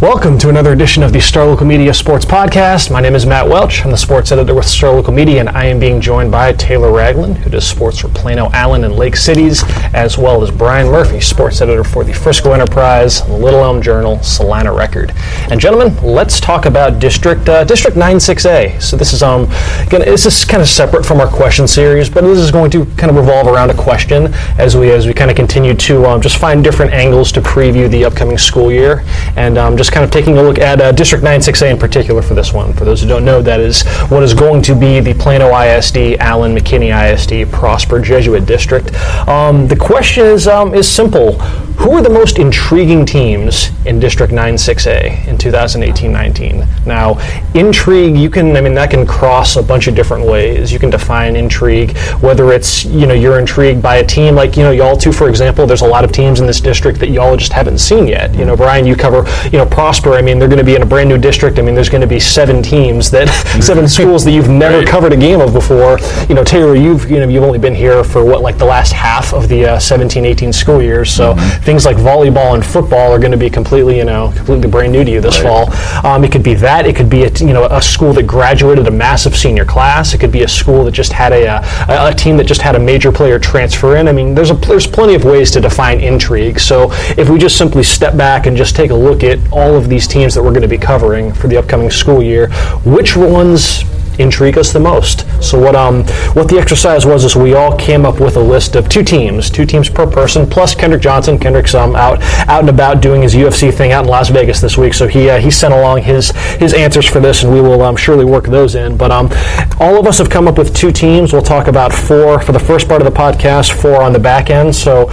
Welcome to another edition of the Star Local Media Sports Podcast. My name is Matt Welch. I'm the sports editor with Star Local Media, and I am being joined by Taylor Ragland, who does sports for Plano, Allen, and Lake Cities, as well as Brian Murphy, sports editor for the Frisco Enterprise, Little Elm Journal, Celina Record. And gentlemen, let's talk about District uh, District 96A. So this is um, again, this is kind of separate from our question series, but this is going to kind of revolve around a question as we as we kind of continue to um, just find different angles to preview the upcoming school year, and um, just kind of taking a look at uh, District 96A in particular for this one. For those who don't know, that is what is going to be the Plano ISD, Allen McKinney ISD, Prosper Jesuit District. Um, the question is um, is simple. Who are the most intriguing teams in District 96A in 2018-19? Now, intrigue, you can, I mean, that can cross a bunch of different ways. You can define intrigue, whether it's, you know, you're intrigued by a team like, you know, y'all two, for example, there's a lot of teams in this district that y'all just haven't seen yet. You know, Brian, you cover, you know, Prosper, I mean, they're going to be in a brand new district. I mean, there's going to be seven teams that, seven schools that you've never Right. covered a game of before. You know, Taylor, you've, you know, you've only been here for what, like the last half of the uh, 17, 18 school years. So things like volleyball and football are going to be completely, you know, completely brand new to you this fall. Um, it could be that. It could be a, t- you know a school that graduated a massive senior class. It could be a school that just had a, uh, a, a team that just had a major player transfer in. I mean, there's a there's plenty of ways to define intrigue. So if we just simply step back and just take a look at all of these teams that we're going to be covering for the upcoming school year, which ones intrigue us the most. So what um what the exercise was is we all came up with a list of two teams, two teams per person, plus Kendrick Johnson. Kendrick's um out out and about doing his UFC thing out in Las Vegas this week, so he uh, he sent along his his answers for this, and we will um, surely work those in. But um all of us have come up with two teams. We'll talk about four for the first part of the podcast, four on the back end. So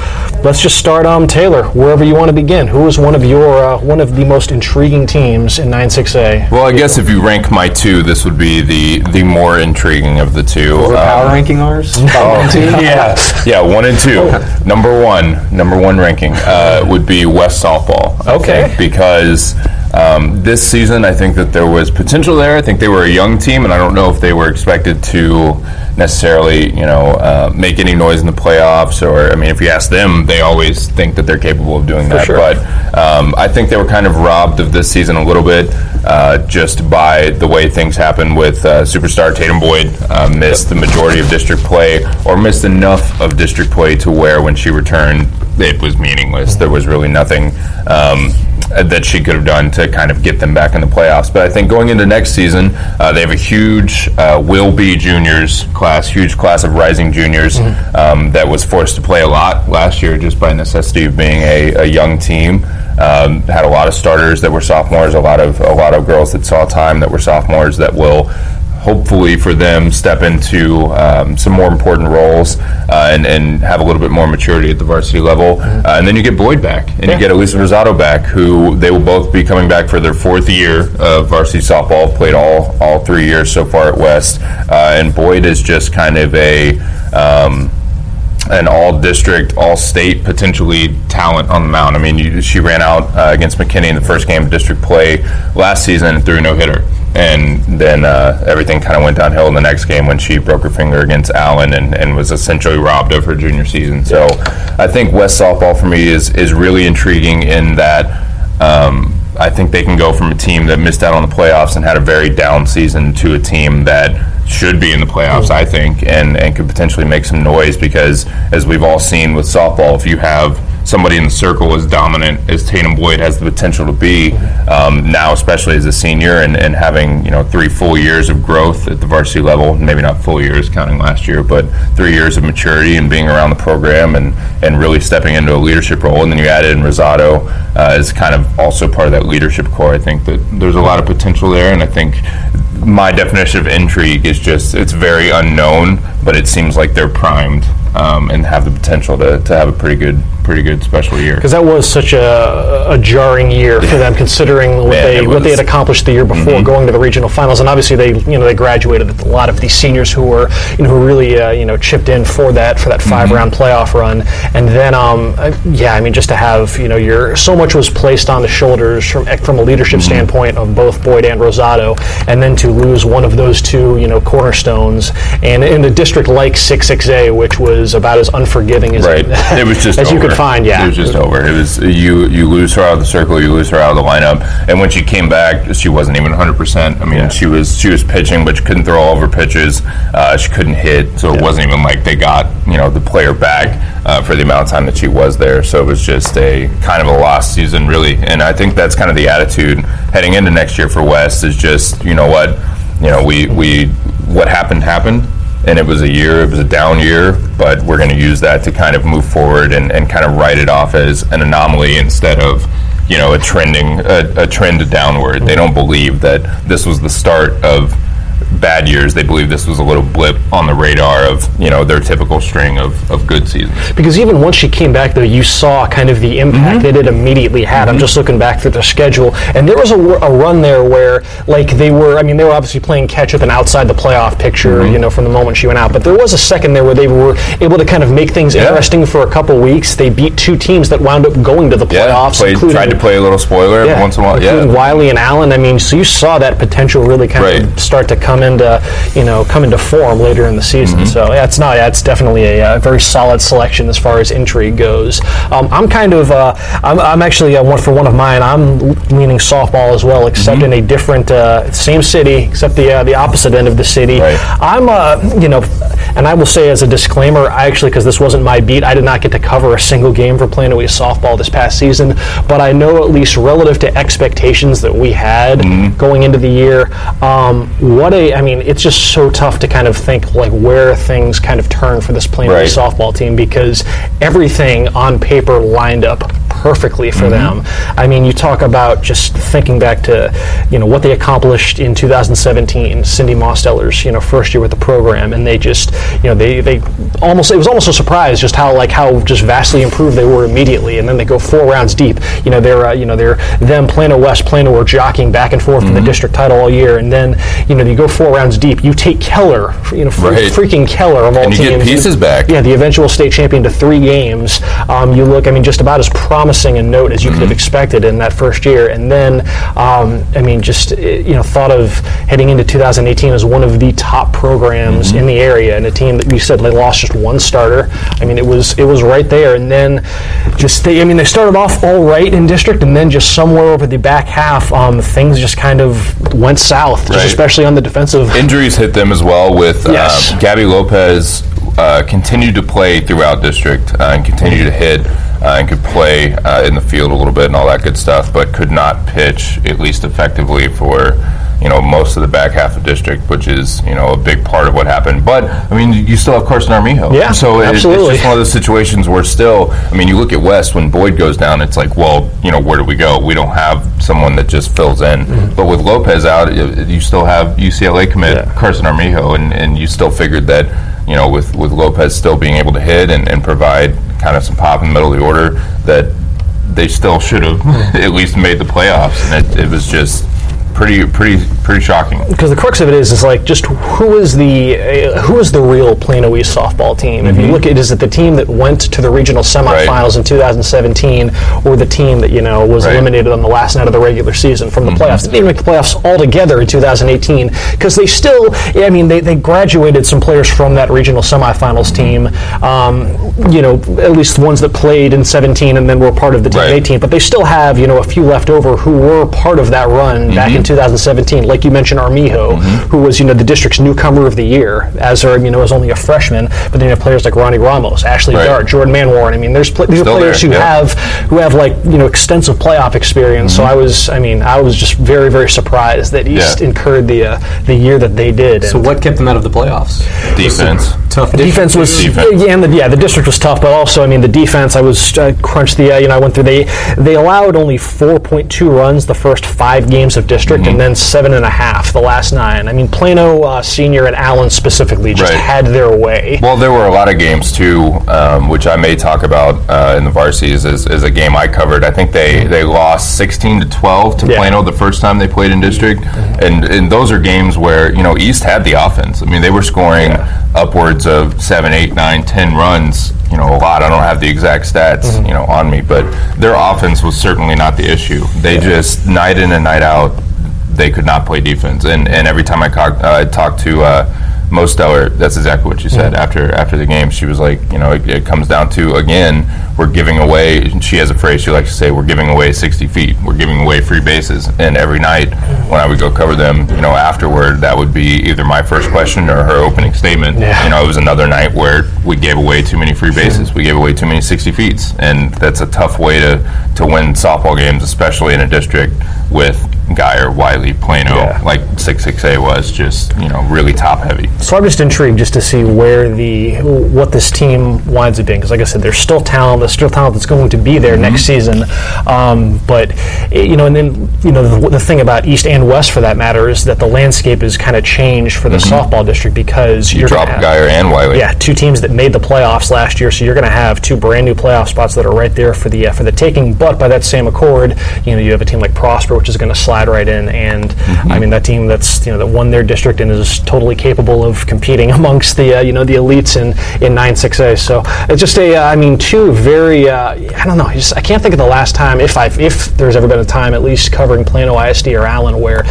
let's just start um Taylor wherever you want to begin. Who is one of your uh, one of the most intriguing teams in 96A? Well, I guess if you rank my two, this would be the the more intriguing of the two. We're power Um, ranking ours. Oh, yeah, yeah, one and two. Number one, number one ranking uh, would be West softball. I Okay. think, because um, this season, I think that there was potential there. I think they were a young team, and I don't know if they were expected to necessarily, you know, uh, make any noise in the playoffs. Or, I mean, if you ask them, they always think that they're capable of doing that. sure. But um, I think they were kind of robbed of this season a little bit, uh, just by the way things happened with uh, superstar Tatum Boyd. Uh, missed the majority of district play, or missed enough of district play to where when she returned, it was meaningless. There was really nothing. Um, that she could have done to kind of get them back in the playoffs. But I think going into next season, uh, they have a huge uh, will be juniors class, huge class of rising juniors um, that was forced to play a lot last year just by necessity of being a, a young team. Um, had a lot of starters that were sophomores, a lot of a lot of girls that saw time that were sophomores that will hopefully for them step into um, some more important roles uh, and, and have a little bit more maturity at the varsity level. Uh, and then you get Boyd back and you get Elisa Rosado back, who they will both be coming back for their fourth year of varsity softball. Played all all three years so far at West, uh, and Boyd is just kind of a. Um, an all district, all state potentially talent on the mound. I mean, you, she ran out uh, against McKinney in the first game of district play last season and threw no hitter. And then uh, everything kind of went downhill in the next game when she broke her finger against Allen and, and was essentially robbed of her junior season. So I think West softball for me is, is really intriguing in that um, I think they can go from a team that missed out on the playoffs and had a very down season to a team that should be in the playoffs, I think, and, and could potentially make some noise because, as we've all seen with softball, if you have somebody in the circle as dominant as Tatum Boyd has the potential to be, um, now especially as a senior and, and having you know three full years of growth at the varsity level, maybe not full years counting last year, but three years of maturity and being around the program and, and really stepping into a leadership role, and then you added in Rosado uh, as kind of also part of that leadership core. I think that there's a lot of potential there, and I think my definition of intrigue is just it's very unknown, but it seems like they're primed um, and have the potential to, to have a pretty good pretty good special year. Because that was such a, a jarring year for them, considering what Man, they what they had accomplished the year before, Mhm. going to the regional finals, and obviously they you know they graduated a lot of these seniors who were you know who really uh, you know chipped in for that for that Mm-hmm. five round playoff run, and then um uh, yeah I mean just to have you know your so much was placed on the shoulders from from a leadership Mm-hmm. standpoint of both Boyd and Rosado, and then to lose one of those two you know cornerstones, and in a district like six six A, which was about as unforgiving as Right. It was just as you over. could find. Yeah, It was just over. It was you. You lose her out of the circle. You lose her out of the lineup. And when she came back, she wasn't even 100. percent I mean, she was she was pitching, but she couldn't throw all of her pitches. Uh, she couldn't hit, so it wasn't even like they got you know the player back uh, for the amount of time that she was there. So it was just a kind of a lost season, really. And I think that's kind of the attitude heading into next year for West is just you know what, you know we we what happened happened and it was a year, it was a down year, but we're going to use that to kind of move forward and, and kind of write it off as an anomaly instead of, you know, a trending, a, a trend downward. They don't believe that this was the start of bad years. They believe this was a little blip on the radar of, you know, their typical string of, of good seasons. Because even once she came back, though, you saw kind of the impact mm-hmm. that it immediately had. I'm mm-hmm. just looking back through the schedule, and there was a, a run there where, like, they were. I mean, they were obviously playing catch up and outside the playoff picture, mm-hmm. you know, from the moment she went out. But there was a second there where they were able to kind of make things Yeah. interesting for a couple weeks. They beat two teams that wound up going to the Yeah, playoffs. played, tried to play a little spoiler every once in a while. Yeah. Wylie and Allen. I mean, so you saw that potential really kind Right. of start to come into, you know, come into form later in the season. Mm-hmm. So yeah, it's not. Yeah, it's definitely a, uh very solid selection as far as intrigue goes. Um, I'm kind of. Uh, I'm, I'm actually uh, one for one of mine. I'm leaning softball as well, except Mm-hmm. in a different, uh, same city, except the uh, the opposite end of the city. Right. I'm, uh, you know, and I will say as a disclaimer, I actually, because this wasn't my beat, I did not get to cover a single game for East softball this past season, but I know at least relative to expectations that we had Mm-hmm. going into the year, um, what a, I mean, it's just so tough to kind of think like where things kind of turn for this East Right. softball team because everything on paper lined up perfectly for them. I mean, you talk about just thinking back to, you know, what they accomplished in 2017, Cindy Mosteller's, you know, first year with the program, and they just, you know, they, they almost, it was almost a surprise just how, like, how just vastly improved they were immediately, and then they go four rounds deep. You know, they're, uh, you know, they're, them, Plano West, Plano were jockeying back and forth for the district title all year, and then, you know, you go four rounds deep, you take Keller, you know, Right. freaking Keller of all And you get teams. pieces back. Yeah, the eventual state champion to three games. Um, you look, I mean, just about as promising a note as you could have expected in that first year. And then, um, I mean, just, eh, you know, thought of heading into 2018 as one of the top programs in the area and a team that you said they lost just one starter. I mean, it was it was right there. And then just, they, I mean, they started off all right in district and then just somewhere over the back half, um, things just kind of went south, Right. especially on the defensive. Injuries hit them as well. With Yes. uh, Gabby Lopez uh, continued to play throughout district uh, and continued to hit uh, and could play uh, in the field a little bit and all that good stuff, but could not pitch at least effectively for you know most of the back half of district, which is you know a big part of what happened. But I mean, you still have Carson Armijo, Yeah, So it, it's just one of those situations where still, I mean, you look at West when Boyd goes down, it's like, well, you know, where do we go? We don't have someone that just fills in. Mm-hmm. But with Lopez out, you still have UCLA commit Yeah. Carson Armijo, and, and you still figured that, you know, with, with Lopez still being able to hit and, and provide kind of some pop in the middle of the order, that they still should have at least made the playoffs. And it, it was just pretty, pretty, pretty shocking. because the crux of it is is like just who is the uh, who is the real Plano East softball team? If you look at is it the team that went to the regional semifinals in 2017, or the team that you know was Right. eliminated on the last night of the regular season from the playoffs? They didn't even make the playoffs altogether in 2018 because they still, I mean, they, they graduated some players from that regional semifinals team. Um, you know, at least the ones that played in 17 and then were part of the team Right. 18. But they still have you know a few left over who were part of that run back in 2017. Like you mentioned, Armijo, who was you know the district's newcomer of the year, as or you know as only a freshman. But then you have players like Ronnie Ramos, Ashley Right. Dart, Jordan Manwarren. I mean, there's pl- these are players there, who yeah. have who have like you know extensive playoff experience. So I was, I mean, I was just very very surprised that East Yeah. incurred the uh, the year that they did. So what kept them out of the playoffs? Defense. Tough the defense was Defense. yeah, and the, yeah, the district was tough, but also I mean the defense. I was uh, crunched the uh, you know I went through they they allowed only 4.2 runs the first five games of district, district, Mm-hmm. and then seven and a half the last nine. I mean, Plano uh, Senior and Allen specifically just Right. had their way. Well, there were a lot of games too, um, which I may talk about uh, in the varsities as, as a game I covered. I think they, they lost 16 to 12 to Yeah. Plano the first time they played in district, and and those are games where you know East had the offense. I mean, they were scoring upwards of seven, eight, nine, ten runs. You know, a lot. I don't have the exact stats, you know, on me, but their offense was certainly not the issue. They just night in and night out they could not play defense. And and every time I co- uh, talked to uh, Mosteller, that's exactly what she said after after the game. She was like, you know, it, it comes down to again, we're giving away. and She has a phrase she likes to say, we're giving away 60 feet. We're giving away free bases. And every night when I would go cover them, you know, afterward, that would be either my first question or her opening statement. Yeah. You know, it was another night where we gave away too many free bases. We gave away too many 60 feet, and that's a tough way to to win softball games, especially in a district with Guyer, Wylie, Plano, Yeah. like 66A was just you know really top heavy. So I'm just intrigued just to see where the what this team winds up being because, like I said, there's still talent. There's still talent that's going to be there next season. Um, but eh, you know, and then you know the, the thing about East and West, for that matter, is that the landscape is kind of changed for the softball district because You you're drop have- Guyer and Wylie. yeah, two teams that made the playoffs last year, so you're going to have two brand new playoff spots that are right there for the uh, for the taking. But by that same accord, you know you have a team like Prosper, which is going to slide right in, and I mean that team that's you know that won their district and is totally capable of competing amongst the uh, you know the elites in in nine six A. So it's just a uh, I mean two very uh, I don't know I just I can't think of the last time if I if there's ever been a time at least covering Plano ISD or Allen where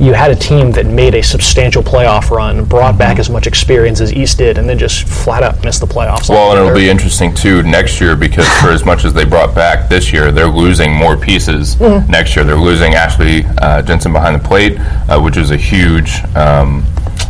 you had a team that made a substantial playoff run, brought back as much experience as East did, and then just flat out missed the playoffs. Well, and it'll be interesting too next year because for as much as they brought back this year, they're losing more pieces Mm-hmm. next year. They're losing Ashley uh, Jensen behind the plate, uh, which is a huge. Um,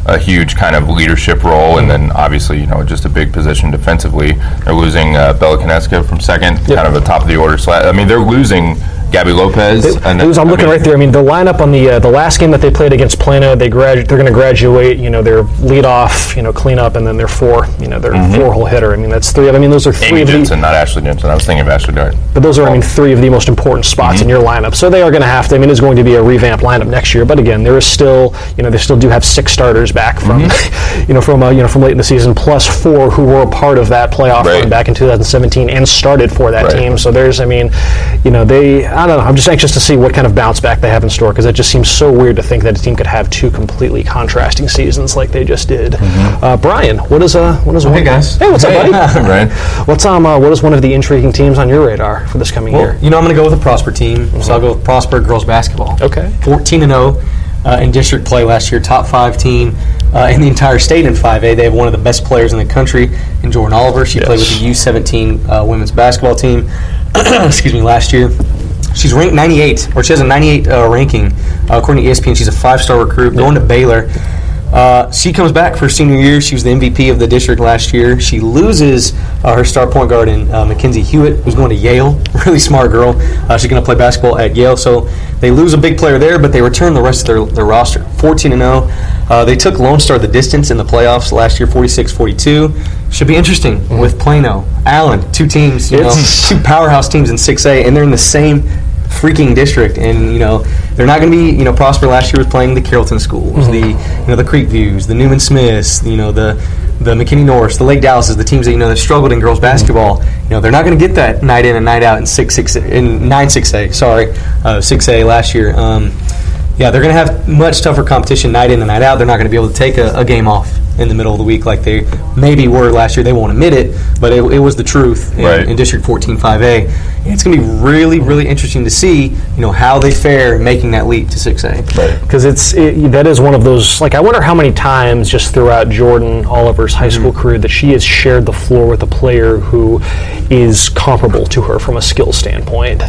a huge kind of leadership role, and then obviously, you know, just a big position defensively. They're losing uh, Bella Kineska from second, kind of a top of the order slot. I mean, they're losing Gabby Lopez. and It was, I'm I looking mean, right there. I mean, the lineup on the uh, the last game that they played against Plano, they gradu- they're going to graduate. You know, their lead off, you know, cleanup, and then their four, you know, their four hole hitter. I mean, that's three. of I mean, those are three Mm-hmm. Amy of the, not Ashley Jensen. I was thinking of Ashley Dart. but those are, I mean, three of the most important spots in Mm-hmm. your lineup. So they are going to have to. I mean, it's going to be a revamped lineup next year. But again, there is still, you know, they still do have six starters back from, Mm-hmm. you know, from uh, you know from late in the season, plus four who were a part of that playoff Right. run back in 2017 and started for that Right. team. So there's, I mean, you know, they. I don't know. I'm just anxious to see what kind of bounce back they have in store because it just seems so weird to think that a team could have two completely contrasting seasons like they just did. Uh, Brian, what is uh, what is one? Hey, guys. Hey, what's up, buddy? Right? What's um, uh, what is one of the intriguing teams on your radar for this coming year? You know, I'm going to go with a Prosper team, so I'll go with Prosper girls basketball. Okay. 14 and 0 uh, in district play last year, top five team uh, in the entire state in 5A. They have one of the best players in the country in Jordan Oliver. She played with the U17 uh, women's basketball team. excuse me, last year. She's ranked 98, or she has a 98 uh, ranking uh, according to ESPN. She's a five-star recruit going to Baylor. Uh, she comes back for senior year. She was the MVP of the district last year. She loses uh, her star point guard in uh, Mackenzie Hewitt, who's going to Yale. Really smart girl. Uh, she's going to play basketball at Yale. So they lose a big player there, but they return the rest of their, their roster. 14 and 0. Uh, they took Lone Star the distance in the playoffs last year, 46-42. Should be interesting with Plano, Allen, two teams, you know, two powerhouse teams in 6A, and they're in the same freaking district and you know they're not going to be you know prosper last year was playing the carrollton schools the you know the creek views the newman smiths you know the the mckinney norris the lake dallases the teams that you know that struggled in girls basketball. You know they're not going to get that night in and night out in six six in nine six a sorry uh, six a last year. Um, yeah, they're going to have much tougher competition night in and night out. They're not going to be able to take a, a game off in the middle of the week like they maybe were last year. They won't admit it, but it, it was the truth in, Right. in District 14 5A. And it's going to be really, really interesting to see, you know, how they fare making that leap to 6A. Right. because it's it, that is one of those like I wonder how many times just throughout Jordan Oliver's high school mm-hmm. career that she has shared the floor with a player who is comparable to her from a skill standpoint.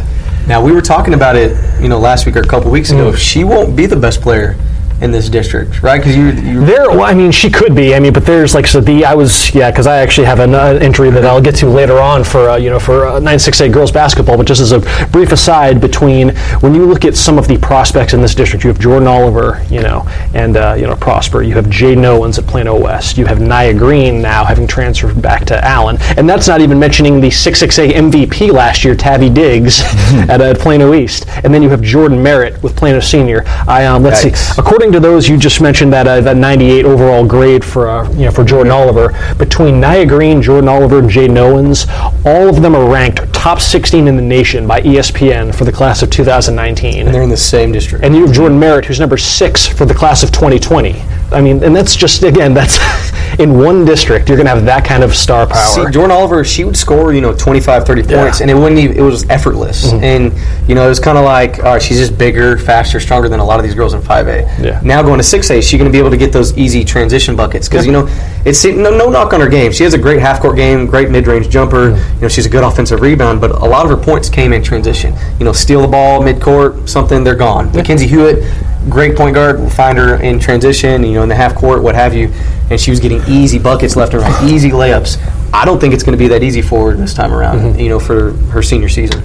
Now we were talking about it, you know, last week or a couple weeks ago. Mm. She won't be the best player in this district, right? Because you, you There, well, I mean, she could be. I mean, but there's like so the I was yeah, because I actually have an uh, entry that I'll get to later on for uh, you know for uh, 96A girls basketball. But just as a brief aside, between when you look at some of the prospects in this district, you have Jordan Oliver, you know, and uh, you know Prosper. You have Jay Owens at Plano West. You have Nia Green now having transferred back to Allen, and that's not even mentioning the 66A MVP last year, Tabby Diggs at, at Plano East, and then you have Jordan Merritt with Plano Senior. I um, let's Yikes. see. According to those you just mentioned, that uh, that 98 overall grade for uh, you know for Jordan Oliver, between Nia Green, Jordan Oliver, and Jay Owens, all of them are ranked top 16 in the nation by ESPN for the class of 2019. And they're in the same district. and you have Jordan Merritt, who's number six for the class of 2020. I mean, and that's just again, that's in one district. You're going to have that kind of star power. See, Jordan Oliver, she would score, you know, 25, 30 points, and it wouldn't even, it was effortless. Mm-hmm. And, you know, it was kind of like, all right, she's just bigger, faster, stronger than a lot of these girls in 5A. Yeah. Now going to 6A, she's going to be able to get those easy transition buckets. Because, you know, it's no, no knock on her game. She has a great half court game, great mid range jumper. You know, she's a good offensive rebound, but a lot of her points came in transition. You know, steal the ball mid court, something, they're gone. Mackenzie Hewitt, great point guard, we'll find her in transition, you know, in the half court, what have you. And she was getting easy buckets left and right, easy layups. I don't think it's going to be that easy for her this time around, Mm-hmm. you know, for her senior season.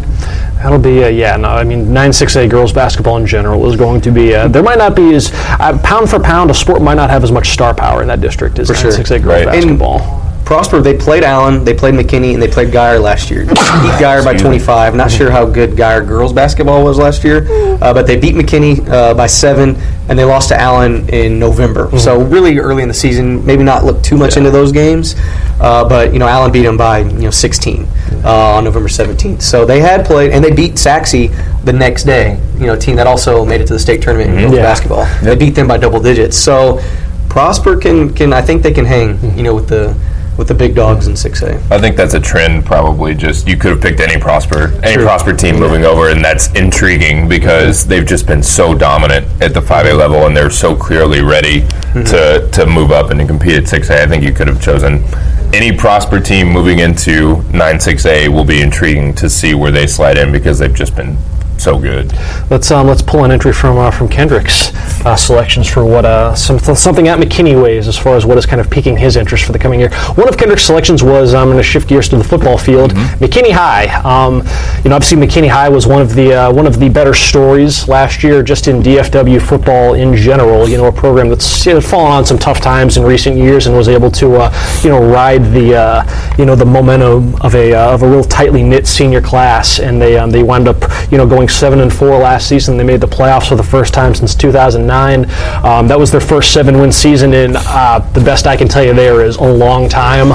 That'll be uh, yeah. No, I mean 9-6A girls basketball in general is going to be. Uh, there might not be as uh, pound for pound a sport might not have as much star power in that district as For sure. 9-6A girls Right. And- basketball. Prosper, they played Allen, they played McKinney, and they played Guyer last year. Beat Guyer by 25. Not sure how good Guyer girls basketball was last year, uh, but they beat McKinney uh, by seven, and they lost to Allen in November. So really early in the season, maybe not look too much into those games, uh, but you know Allen beat them by you know 16 uh, on November 17th. So they had played, and they beat Sachse the next day. You know, a team that also made it to the state tournament in Yeah. basketball. They beat them by double digits. So Prosper can can I think they can hang. You know, with the with the big dogs in 6A. I think that's a trend. Probably just you could have picked any prosper any True. prosper team moving over, and that's intriguing because they've just been so dominant at the 5A level, and they're so clearly ready mm-hmm. to to move up and to compete at 6A. I think you could have chosen any prosper team moving into 9-6A will be intriguing to see where they slide in because they've just been so good. Let's um, let's pull an entry from uh, from Kendrick's uh, selections for what uh, some, something at McKinney weighs as far as what is kind of piquing his interest for the coming year. One of Kendrick's selections was I'm going to shift gears to the football field. McKinney High. Um, you know, obviously McKinney High was one of the uh, one of the better stories last year, just in DFW football in general. You know, a program that's you know, fallen on some tough times in recent years and was able to uh, you know ride the uh, you know the momentum of a uh, of a real tightly knit senior class, and they um, they wound up you know going seven and four last season. They made the playoffs for the first time since 2009. Um, that was their first seven win season in uh, the best I can tell you there is a long time.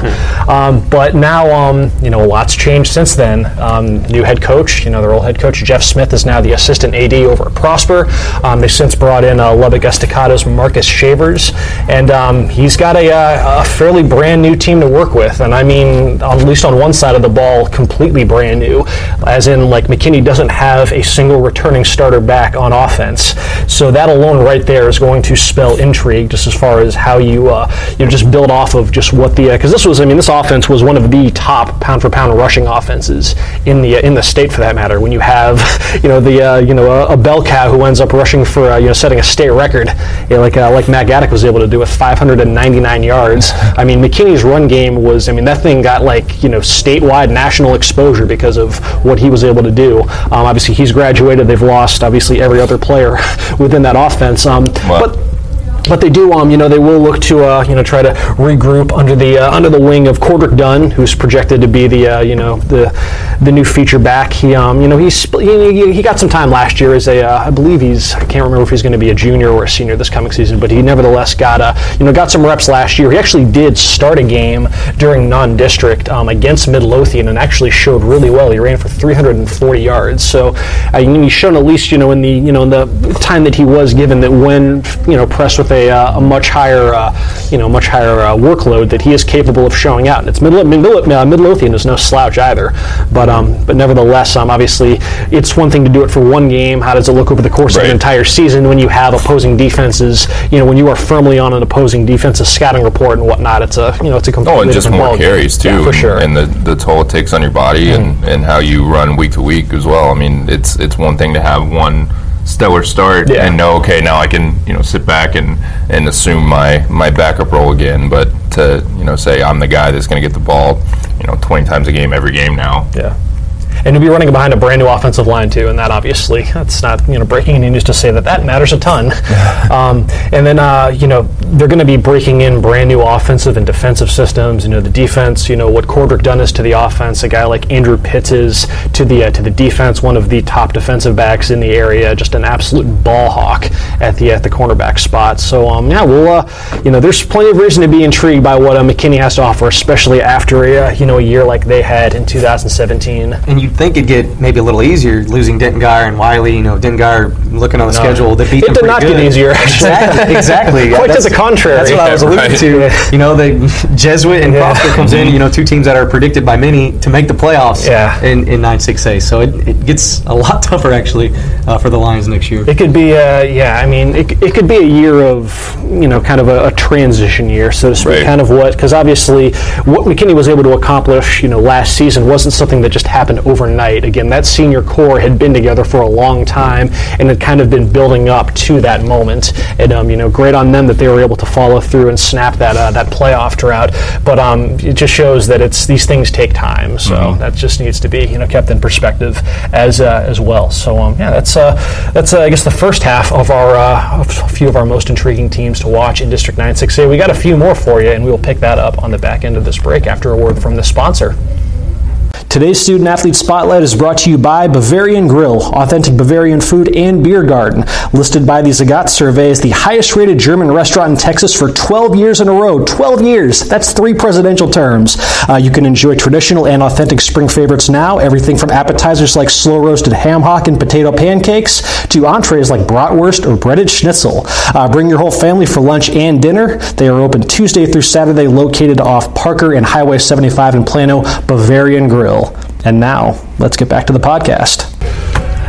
Um, but now um, you know a lot's changed since then. Um, new head coach, you know their old head coach Jeff Smith is now the assistant AD over at Prosper. Um, they since brought in uh, Lubbock Estacado's Marcus Shavers, and um, he's got a, uh, a fairly brand new team to work with. And I mean, at least on one side of the ball, completely brand new, as in like McKinney doesn't have a single returning starter back on offense. So that alone, right there, is going to spell intrigue just as far as how you uh, you know, just build off of just what the because this was I mean this offense was one of the top pound for pound rushing offenses in the in the state for that matter. When you have you know the uh, you know a, a bell cow who ends up rushing for uh, you know setting a state record, you know, like uh, like Matt Gaddick was able to do with 599 yards. I mean McKinney's run game was I mean that thing got like you know statewide national exposure because of what he was able to do. Um, obviously he's graduated. They've lost obviously every other player within that offense. Um, Wow. but but they do, um, you know, they will look to, uh, you know, try to regroup under the uh, under the wing of Cordrick Dunn, who's projected to be the, uh, you know, the the new feature back. He, um, you know, he's he, he- got some time last year as a, uh, I believe he's, I can't remember if he's going to be a junior or a senior this coming season, but he nevertheless got, uh, you know, got some reps last year. He actually did start a game during non-district um, against Midlothian and actually showed really well. He ran for 340 yards, so uh, he's shown at least, you know, in the, you know, in the time that he was given that when, you know, pressed with a, uh, a much higher, uh, you know, much higher uh, workload, that he is capable of showing out. And it's Midlo- Midlo- uh, Midlothian is no slouch either, but um, but nevertheless, um, obviously, it's one thing to do it for one game. How does it look over the course of an entire season when you have opposing defenses? You know, when you are firmly on an opposing defensive scouting report and whatnot, it's a, you know, it's a completely Oh, and just more carries too, Yeah, for sure. and the, the toll it takes on your body and, and how you run week to week as well. I mean, it's it's one thing to have one stellar start Yeah. and know, okay, now I can you know sit back and and assume my my backup role again. But to you know say I'm the guy that's going to get the ball, you know, 20 times a game every game now. Yeah. And to be running behind a brand new offensive line too, and that obviously that's not you know breaking any news to say that that matters a ton. um, and then uh, you know they're going to be breaking in brand new offensive and defensive systems. You know the defense. You know what Cordrick Dunn is to the offense. A guy like Andrew Pitts is to the uh, to the defense. One of the top defensive backs in the area. Just an absolute ball hawk at the at the cornerback spot. So um, yeah, well uh, you know there's plenty of reason to be intrigued by what uh, McKinney has to offer, especially after a uh, you know a year like they had in 2017. And you'd think it'd get maybe a little easier losing Denton Guyer and Wylie. You know, Denton Guyer looking on the schedule, they beat It them did not good. get easier, actually. Exactly. exactly. Yeah, Quite to that's- the contrary. That's what I was alluding right. to. You know, the Jesuit and Yeah. Prosper comes in. You know, two teams that are predicted by many to make the playoffs. Yeah. In in nine six A, so it, it gets a lot tougher actually uh, for the Lions next year. It could be, uh, yeah. I mean, it, it could be a year of, you know, kind of a, a transition year, so to speak. Right. Kind of what, because obviously, what McKinney was able to accomplish, you know, last season wasn't something that just happened overnight. Again, that senior core had been together for a long time and had kind of been building up to that moment. And um, you know, great on them that they were able to follow through and snap that uh, that playoff drought. But um, it just shows that it's these things take time. So that just needs to be, you know, kept in perspective as uh, as well. So um, yeah, that's uh, that's uh, I guess the first half of our uh, of a few of our most intriguing teams to watch in District 96A. We got a few more for you, and we will pick that up on the back end of this break after a word from the sponsor. Today's Student Athlete Spotlight is brought to you by Bavarian Grill, authentic Bavarian food and beer garden. Listed by the Zagat survey as the highest rated German restaurant in Texas for 12 years in a row. 12 years! That's three presidential terms. Uh, you can enjoy traditional and authentic spring favorites now. Everything from appetizers like slow roasted ham hock and potato pancakes to entrees like bratwurst or breaded schnitzel. Uh, bring your whole family for lunch and dinner. They are open Tuesday through Saturday, located off Parker and Highway 75 in Plano, Bavarian Grill. And now, let's get back to the podcast.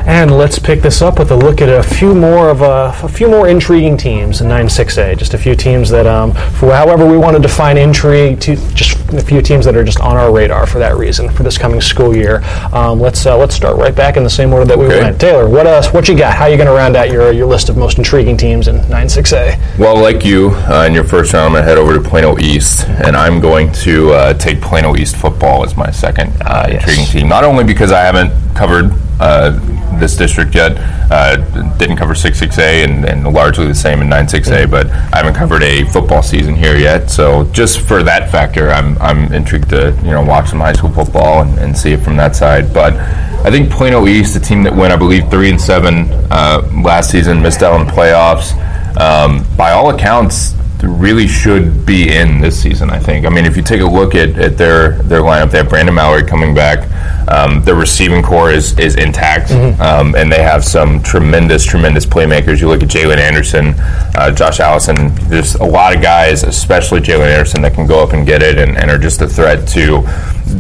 And let's pick this up with a look at a few more of a, a few more intriguing teams in 9-6A. Just a few teams that, um, for however we want to define intrigue, to just a few teams that are just on our radar for that reason for this coming school year. Um, let's uh, let's start right back in the same order that we Okay. went. Taylor, what uh, what you got? How you going to round out your your list of most intriguing teams in 9-6A? Well, like you, uh, in your first round, I'm going to head over to Plano East, and I'm going to uh, take Plano East football as my second uh, yes. intriguing team. Not only because I haven't covered uh, this district yet, uh, didn't cover 6-6A, and, and largely the same in 9-6A, but I haven't covered a football season here yet. So just for that factor, I'm, I'm intrigued to you know watch some high school football and, and see it from that side. But I think Plano East, the team that went, I believe, three and seven uh, last season, missed out on the playoffs. Um, by all accounts, really should be in this season. I think. I mean, if you take a look at, at their their lineup, they have Brandon Mallory coming back. Um, their receiving core is is intact, um, and they have some tremendous, tremendous playmakers. You look at Jalen Anderson, uh, Josh Allison. There's a lot of guys, especially Jalen Anderson, that can go up and get it, and, and are just a threat to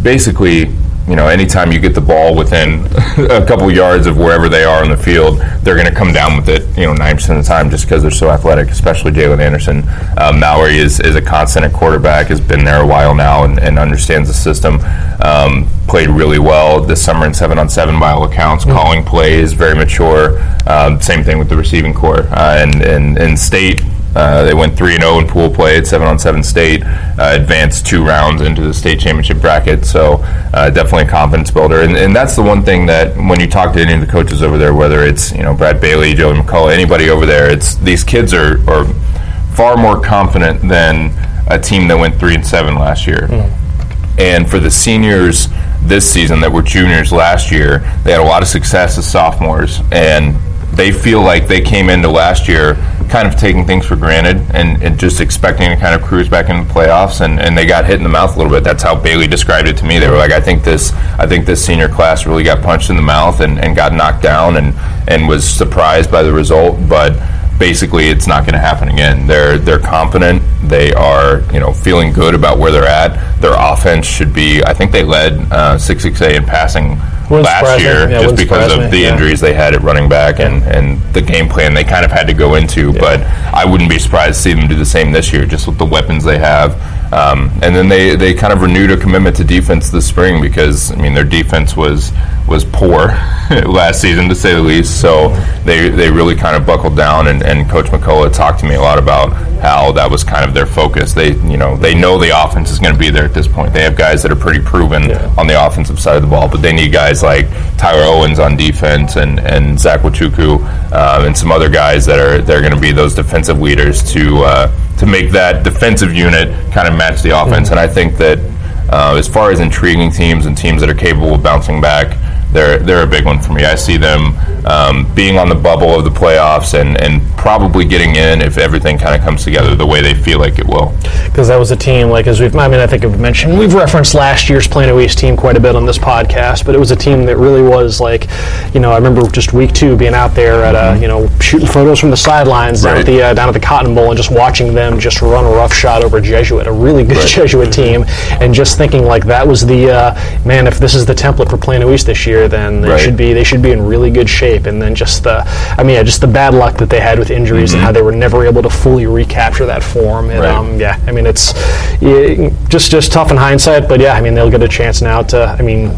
basically you know, anytime you get the ball within a couple yards of wherever they are on the field, they're going to come down with it, you know, 9% of the time just because they're so athletic, especially Jalen Anderson. Um, Mallory is, is a constant at quarterback, has been there a while now and, and understands the system. Um, played really well this summer in 7 on 7 by all accounts, calling plays, very mature. Um, same thing with the receiving core. Uh, and, and, and state, uh, they went 3 0 in pool play at 7 on 7 state, uh, advanced two rounds into the state championship bracket. So, uh, definitely a confidence builder. And, and that's the one thing that when you talk to any of the coaches over there, whether it's you know Brad Bailey, Joey McCullough, anybody over there, it's these kids are, are far more confident than a team that went 3 and 7 last year. And for the seniors this season that were juniors last year, they had a lot of success as sophomores, and they feel like they came into last year kind of taking things for granted and, and just expecting to kind of cruise back into the playoffs, and, and they got hit in the mouth a little bit. That's how Bailey described it to me. They were like, I think this, I think this senior class really got punched in the mouth and, and got knocked down, and and was surprised by the result, but basically it's not going to happen again. They're they're confident. They are you know feeling good about where they're at. Their offense should be. I think they led uh, six six A in passing Wouldn't last year Yeah, just because of me, the yeah. injuries they had at running back and and the game plan they kind of had to go into. But I wouldn't be surprised to see them do the same this year, just with the weapons they have. Um, and then they, they kind of renewed a commitment to defense this spring because I mean their defense was was poor last season, to say the least. So they they really kind of buckled down, and, and Coach McCullough talked to me a lot about how that was kind of their focus. They you know they know the offense is going to be there at this point. They have guys that are pretty proven Yeah. on the offensive side of the ball, but they need guys like Tyler Owens on defense and and Zach Wachuku um, and some other guys that are they're going to be those defensive leaders to uh, to make that defensive unit kind of match the offense. And I think that uh, as far as intriguing teams and teams that are capable of bouncing back, they're they're a big one for me. I see them um, being on the bubble of the playoffs and, and probably getting in if everything kind of comes together the way they feel like it will. because that was a team like as we've I mean I think I've mentioned we've referenced last year's Plano East team quite a bit on this podcast but it was a team that really was like you know I remember just week two being out there at a you know shooting photos from the sidelines down at the uh, down at the Cotton Bowl and just watching them just run a rough shot over Jesuit a really good Jesuit team and just thinking like that was the uh, man if this is the template for Plano East this year then they Right. should be they should be in really good shape and then just the I mean yeah, just the bad luck that they had with injuries and how they were never able to fully recapture that form and Mm-hmm. Right. um, yeah, I mean it's yeah, just just tough in hindsight, but yeah, I mean they'll get a chance now to. I mean,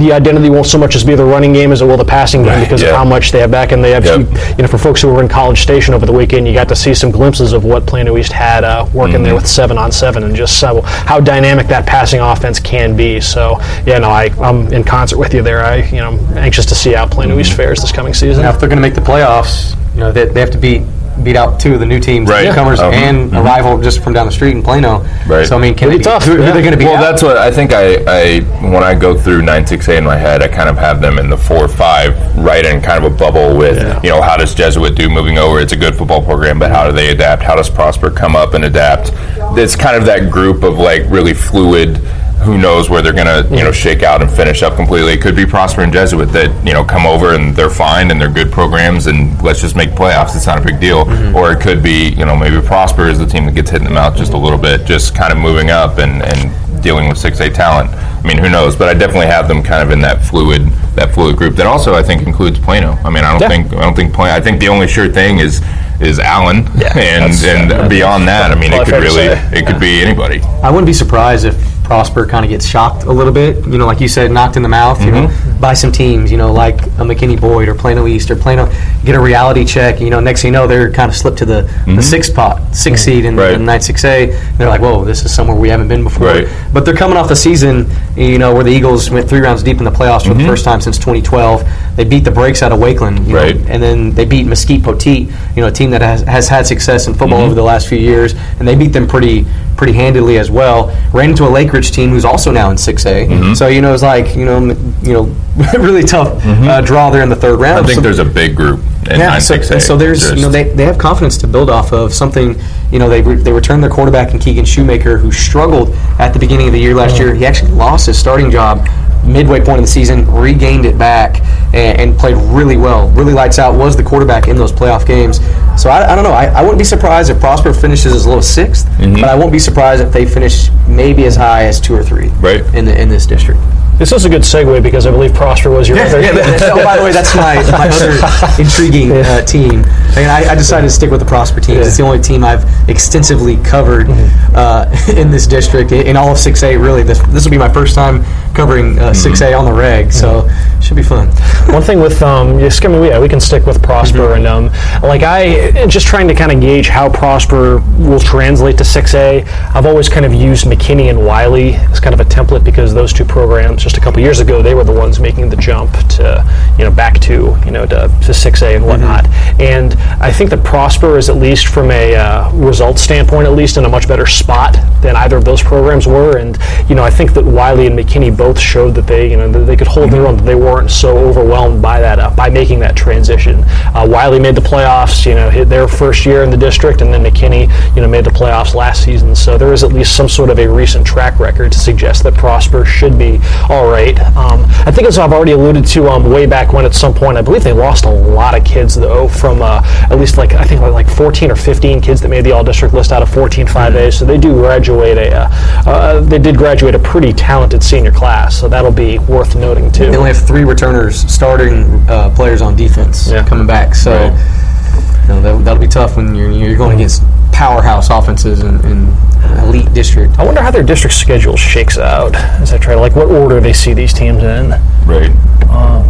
the identity won't so much as be the running game as it will the passing game Right, because yeah. of how much they have back, and they have. Yep. You know, for folks who were in College Station over the weekend, you got to see some glimpses of what Plano East had uh, working Mm-hmm. there with seven on seven, and just how dynamic that passing offense can be. So yeah, no, I I'm in concert with you there. I you know I'm anxious to see how Plano East Mm-hmm. fares this coming season. Now, if they're going to make the playoffs, you know they, they have to beat beat out two of the new teams, Right. the newcomers, Uh-huh. and a rival just from down the street in Plano. Right. So I mean, can Pretty they be, tough, Who, who yeah. are they going to be? Well, that's what I think. I, I when I go through nine six eight in my head, I kind of have them in the four five, right in kind of a bubble with you know how does Jesuit do moving over? It's a good football program, but how do they adapt? How does Prosper come up and adapt? It's kind of that group of like really fluid. Who knows where they're gonna you know shake out and finish up completely? It could be Prosper and Jesuit that you know come over and they're fine and they're good programs and let's just make playoffs. It's not a big deal. Mm-hmm. Or it could be you know maybe Prosper is the team that gets hit in the mouth just a little bit, just kind of moving up and and dealing with six A talent. I mean, who knows? But I definitely have them kind of in that fluid that fluid group. That also I think includes Plano. I mean, I don't Yeah. think I don't think Plano. I think the only sure thing is is Allen, yeah, and and yeah, beyond that, I mean, it could really it could be anybody. I wouldn't be surprised if Prosper kind of gets shocked a little bit. You know, like you said, knocked in the mouth. You know, mm-hmm. by some teams. You know, like a McKinney Boyd or Plano East or Plano. Get a reality check. You know, next thing you know, they're kind of slipped to the, the mm-hmm. sixth spot, sixth mm-hmm. seed in Right. the night six A. They're like, whoa, this is somewhere we haven't been before. Right. But they're coming off the season, you know, where the Eagles went three rounds deep in the playoffs for the first time since 2012. They beat the brakes out of Wakeland, you know, Right. and then they beat Mesquite Poteet, you know, a team that has, has had success in football over the last few years, and they beat them pretty pretty handily as well. Ran into a Lake Ridge team who's also now in 6A. Mm-hmm. So you know, it's like you know, you know, really tough uh, mm-hmm. draw there in the third round. I think So- there's a big group in yeah, so, six and A. so there's you know they, they have confidence to build off of something you know they re- they returned their quarterback in Keegan Shoemaker who struggled at the beginning of the year last mm-hmm. year he actually lost his starting job midway point of the season regained it back and, and played really well really lights out was the quarterback in those playoff games so I, I don't know I, I wouldn't be surprised if Prosper finishes as low as 6th Mm-hmm. but I won't be surprised if they finish maybe as high as two or three Right. in the in this district This is a good segue because I believe Prosper was your other. yeah, oh, by the way, that's my, my other intriguing uh, team. And I, I decided to stick with the Prosper teams. It's the only team I've extensively covered Mm-hmm. uh, in this district, in all of 6A, really. This, this will be my first time covering uh, 6A on the reg, so Mm-hmm. should be fun. One thing with um, I mean, yeah, we can stick with Prosper, and um, like I just trying to kind of gauge how Prosper will translate to 6A. I've always kind of used McKinney and Wylie as kind of a template because those two programs just a couple years ago they were the ones making the jump to you know back to you know to, to 6A and whatnot. And I think that Prosper is at least from a uh, result standpoint, at least in a much better spot than either of those programs were. And you know, I think that Wylie and McKinney both showed that they you know that they could hold their own. That they weren't so overwhelmed by that uh, by making that transition. Uh, Wylie made the playoffs, you know, hit their first year in the district, and then McKinney, you know, made the playoffs last season. So there is at least some sort of a recent track record to suggest that Prosper should be all right. Um, I think as I've already alluded to um, way back when at some point, I believe they lost a lot of kids though from uh, at least like I think like 14 or 15 kids that made the all district list out of 14 5A. So they do graduate a uh, uh, they did graduate a pretty talented senior class. So that'll be worth noting too. They only have three returners, starting uh, players on defense Yeah. coming back. So Right. You know, that, that'll be tough when you're, you're going against powerhouse offenses and, and elite district. I wonder how their district schedule shakes out as I try to like what order they see these teams in. Right. Um,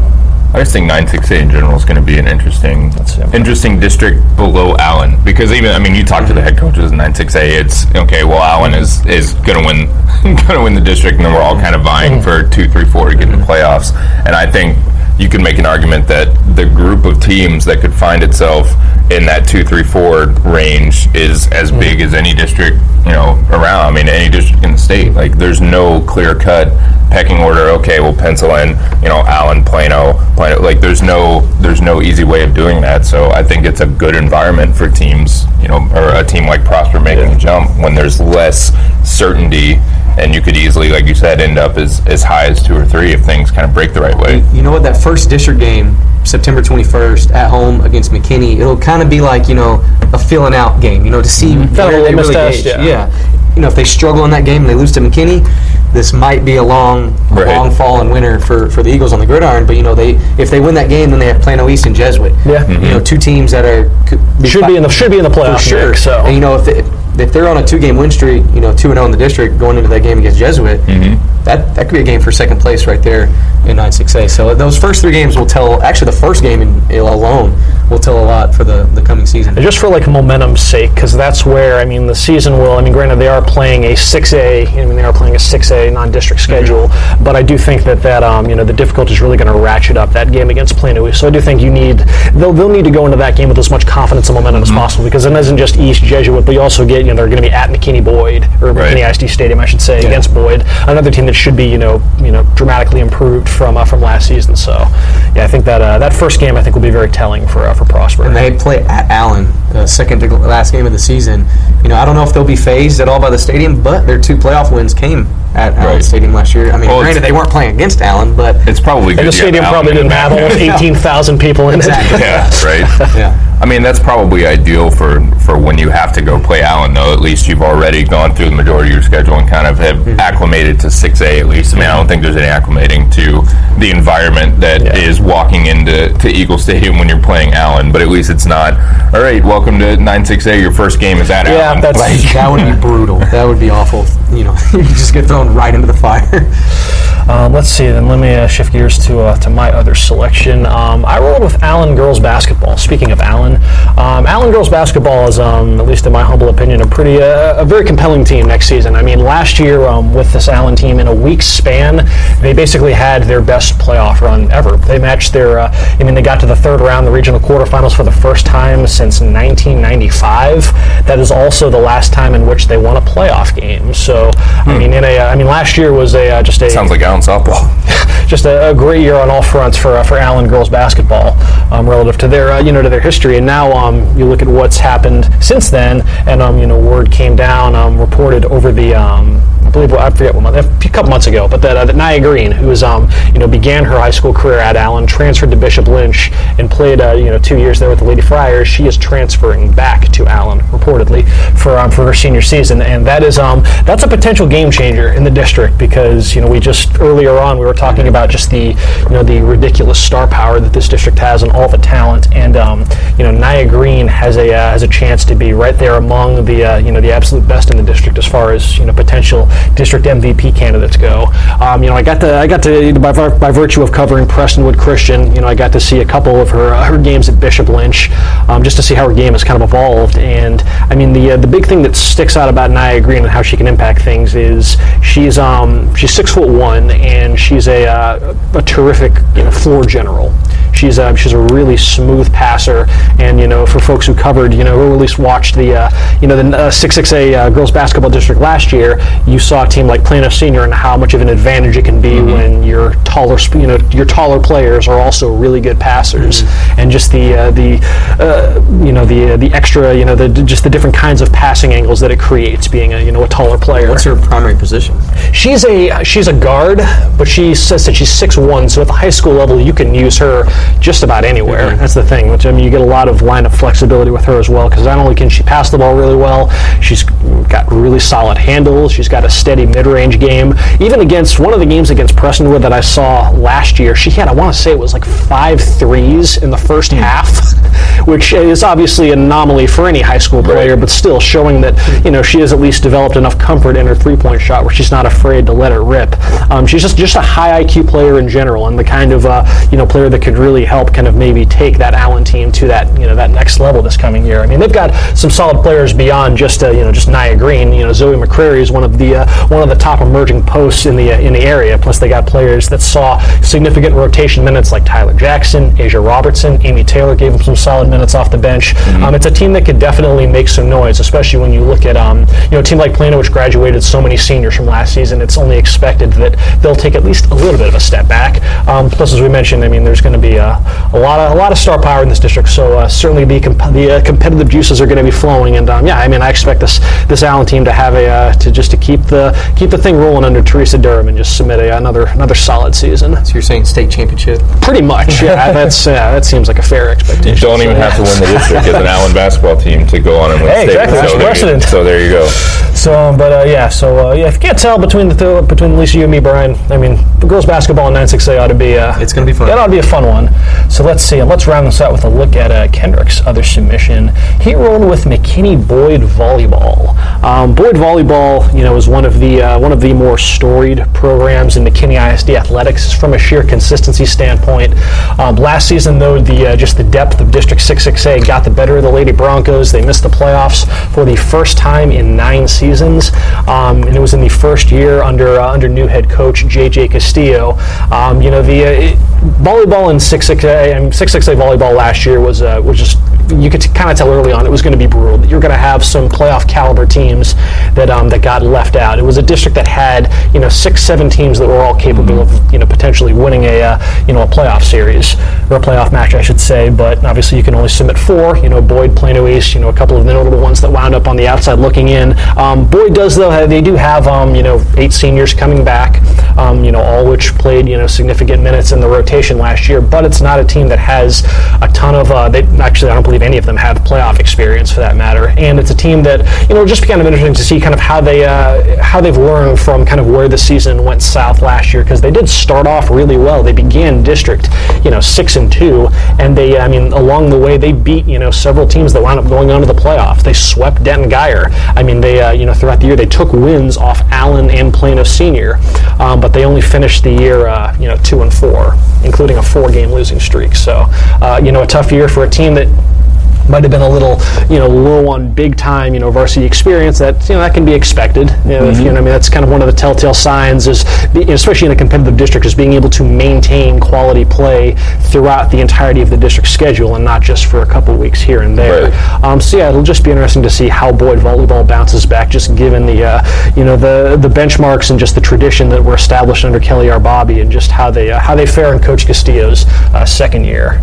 I just think 96A in general is going to be an interesting, interesting district below Allen because even I mean you talk to the head coaches in 96A, it's okay. Well, Allen is is going to win, going to win the district, and then we're all kind of vying mm-hmm. for two, three, four to get in the playoffs. And I think you can make an argument that the group of teams that could find itself in that two, three, four range is as big as any district you know around. I mean, any district in the state. Like, there's no clear cut pecking order. Okay, we'll pencil in you know Allen, Plano, Plano. Like, there's no there's no easy way of doing that. So I think it's a good environment for teams. You know, or a team like Prosper making a jump when there's less certainty. And you could easily, like you said, end up as, as high as two or three if things kind of break the right way. You know what? That first district game, September 21st, at home against McKinney, it'll kind of be like, you know, a filling out game, you know, to see Kind of where a they really test, gauge. yeah. You know, if they struggle in that game and they lose to McKinney, this might be a long, Right. long fall and winter for, for the Eagles on the gridiron. But you know, they if they win that game, then they have Plano East and Jesuit. Yeah. Mhm. You know, two teams that are could Should be in the should be in the for playoff sure. mix, so And you know, if they, if they're on a two game win streak, you know, two and zero in the district going into that game against Jesuit, that that could be a game for second place right there in nine six A. So those first three games will tell. Actually, the first game in, alone will tell a lot for the the coming season. Just for like momentum's sake, because that's where I mean the season will. I mean, granted they are playing a 6A. I mean they are playing a 6A non-district schedule, but I do think that that um, you know the difficulty is really going to ratchet up that game against Plano So I do think you need they'll they'll need to go into that game with as much confidence and momentum as possible because then it isn't just East Jesuit, but you also get you know they're going to be at McKinney Boyd or Right. McKinney ISD Stadium, I should say, against Boyd, another team that should be you know you know dramatically improved from uh, from last season. So yeah, I think that uh, that first game I think will be very telling for uh, for Prosper. and they play at Allen, the second to last game of the season. You know, I don't know if they'll be phased at all by the stadium, but their two playoff wins came at Allen Right. Stadium last year. I mean, Well, granted they weren't playing against Allen, but It's probably good. The stadium probably didn't the have back. almost 18,000 people in it. Yeah, right. yeah. I mean, that's probably ideal for, for when you have to go play Allen, though. At least you've already gone through the majority of your schedule and kind of have Mm-hmm. acclimated to 6A at least. I mean, I don't think there's any acclimating to the environment that is Yeah. walking into to Eagle Stadium when you're playing Allen, but at least it's not, all right, welcome to 9-6A, your first game is at Yeah, Allen. that's- Like, That would be brutal. That would be awful. You know, you just get thrown right into the fire. Um, let's see. Then let me uh, shift gears to uh, to my other selection. Um, I rolled with Allen girls basketball. Speaking of Allen, um, Allen girls basketball is, um, at least in my humble opinion, a pretty uh, a very compelling team next season. I mean, last year um, with this Allen team, in a week's span, they basically had their best playoff run ever. They matched their. Uh, I mean, they got to the third round, the regional quarterfinals for the first time since 1995. That is also the last time in which they won a playoff game. So, I mean, in a, uh, I mean, last year was a uh, just a sounds like Allen softball. just a, a great year on all fronts for uh, for Allen girls basketball, um, relative to their uh, you know to their history. Now um, you look at what's happened since then, and um, you know word came down, um, reported over the um, I believe I forget what month, a couple months ago, but that, uh, that Nia Green, who was um, you know began her high school career at Allen, transferred to Bishop Lynch, and played uh, you know two years there with the Lady Friars. She is transferring back to Allen reportedly for um, for her senior season, and that is um, that's a potential game changer in the district because you know we just earlier on we were talking about just the you know the ridiculous star power that this district has and all the talent, and um, you know Nia Green has a uh, has a chance to be right there among the uh, you know the absolute best in the district as far as you know potential district MVP candidates go. Um, you know I got to I got to by, vir- by virtue of covering Prestonwood Christian, you know I got to see a couple of her uh, her games at Bishop Lynch um, just to see how her game has kind of evolved. And I mean the uh, the big thing that sticks out about Nia Green and how she can impact things is she's um, she's six foot one and she's a uh, a terrific you know, floor general. She's a, she's a really smooth passer, and you know for folks who covered you know who at least watched the uh, you know the uh, 6-6A uh, girls basketball district last year, you saw a team like Plano Senior and how much of an advantage it can be when your taller sp- you know your taller players are also really good passers, and just the uh, the uh, you know the uh, the extra you know the just the different kinds of passing angles that it creates being a you know a taller player. What's her primary position? She's a she's a guard, but she says that she's six one. So at the high school level, you can use her just about anywhere. That's the thing. Which I mean, you get a lot of line of flexibility with her as well. Because not only can she pass the ball really well, she's got really solid handles. She's got a steady mid range game. Even against one of the games against Prestonwood that I saw last year, she had I want to say it was like five threes in the first half. which is obviously an anomaly for any high school player, right. but still showing that you know she has at least developed enough comfort in her three-point shot where she's not afraid to let it rip. Um, she's just just a high IQ player in general, and the kind of uh, you know player that could really help kind of maybe take that Allen team to that you know that next level this coming year. I mean, they've got some solid players beyond just uh, you know just Nia Green. You know, Zoe McCrary is one of the uh, one of the top emerging posts in the uh, in the area. Plus, they got players that saw significant rotation minutes like Tyler Jackson, Asia Robertson, Amy Taylor gave them some solid minutes off the bench. Mm-hmm. Um, it's a team that could definitely make some noise, especially when you look at um, you know a team like Plano, which graduated so many seniors from last season. It's only expected that they'll take at least a little bit of a step back. Um, plus, as we mentioned, I mean, there's going to be a, a, lot of a lot of star power in this district, so uh, certainly the comp- the uh, competitive juices are going to be flowing. And um, yeah, I mean, I expect this this Allen team to have a uh, to just to keep the keep the thing rolling under Teresa Durham and just submit a, another another solid season. So you're saying state championship? Pretty much, yeah. that's yeah, that seems like a fair expectation. Don't even have to win the district as an Allen basketball team to go on and win hey, state. Exactly, so, precedent. so there you go. So, but uh, yeah, so uh, yeah, if you can't tell between the th- between Lisa, you, and me, Brian, I mean, the girls basketball in 9-6A ought to be. Uh, it's going to be fun. That ought to be a fun one. So let's see. Let's round this out with a look at uh, Kendrick's other submission. He rolled with McKinney Boyd volleyball. Um, Boyd volleyball, you know, is one of the uh, one of the more storied programs in McKinney ISD athletics from a sheer consistency standpoint. Um, last season, though, the uh, just the depth of District 6-6A got the better of the Lady Broncos. They missed the playoffs for the first time in nine seasons, um, and it was in the first year under uh, under new head coach J.J. Castillo. Um, you know, the uh, volleyball in 6-6A and 6-6A volleyball last year was uh, was just you could kind of tell early on it was going to be brutal. You're going to have some playoff caliber teams that um, that got left out. It was a district that had you know six, seven teams that were all capable of you know potentially winning a uh, you know a playoff series or a playoff match, I should say. But obviously, you can only submit four. You know, Boyd, Plano East. You know, a couple of the notable ones that wound up on the outside looking in. Um, Boyd does though. They do have um, you know eight seniors coming back. Um, you know, all which played you know significant minutes in the rotation last year. But it's not a team that has a ton of. Uh, they actually, I don't believe any of them have playoff experience for that matter. And it's a team that you know just kind of interesting to see kind of how they uh, how they've learned from kind of where the season went south last year because they did start off really well. They began district you know six and two, and they I mean along the way they beat you know several teams that wound up going on to the playoffs. They swept Denton Guyer. I mean they uh, you know throughout the year they took wins off Allen and Plano Senior, um, but they only finished the year uh, you know two and four, including a four game losing streak. So uh, you know a tough year for a team that might have been a little, you know, low on big time, you know, varsity experience. That you know that can be expected. You know, mm-hmm. if, you know, I mean, that's kind of one of the telltale signs, is especially in a competitive district, is being able to maintain quality play throughout the entirety of the district schedule, and not just for a couple weeks here and there. Right. Um, so yeah, it'll just be interesting to see how Boyd volleyball bounces back, just given the, uh, you know, the the benchmarks and just the tradition that were established under Kelly Arbabi, and just how they uh, how they fare in Coach Castillo's uh, second year.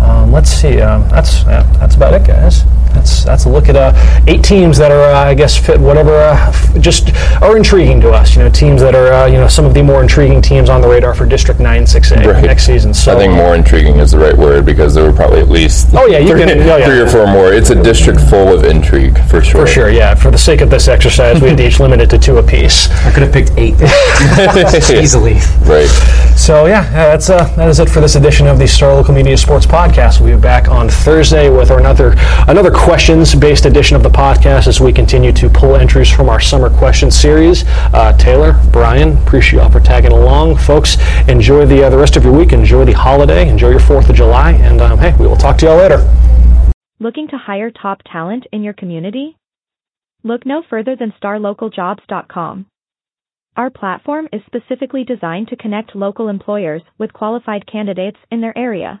Um, let's see. Um, that's uh, that's about it, guys. That's that's a look at uh, eight teams that are, uh, I guess, fit whatever, uh, just are intriguing to us. You know, teams that are, uh, you know, some of the more intriguing teams on the radar for District Nine Six A right. next season. So I think more intriguing is the right word because there were probably at least oh yeah, you three, can, oh, yeah. three or four more. It's a district full of intrigue for sure. For sure, yeah. For the sake of this exercise, we had to each limit it to two apiece. I could have picked eight easily. Right. So yeah, that's uh, that is it for this edition of the Star Local Media Sports Podcast. We'll be back on Thursday with another another questions-based edition of the podcast as we continue to pull entries from our summer question series. Uh, Taylor, Brian, appreciate y'all for tagging along, folks. Enjoy the uh, the rest of your week. Enjoy the holiday. Enjoy your Fourth of July, and um, hey, we will talk to y'all later. Looking to hire top talent in your community? Look no further than StarLocalJobs.com. Our platform is specifically designed to connect local employers with qualified candidates in their area.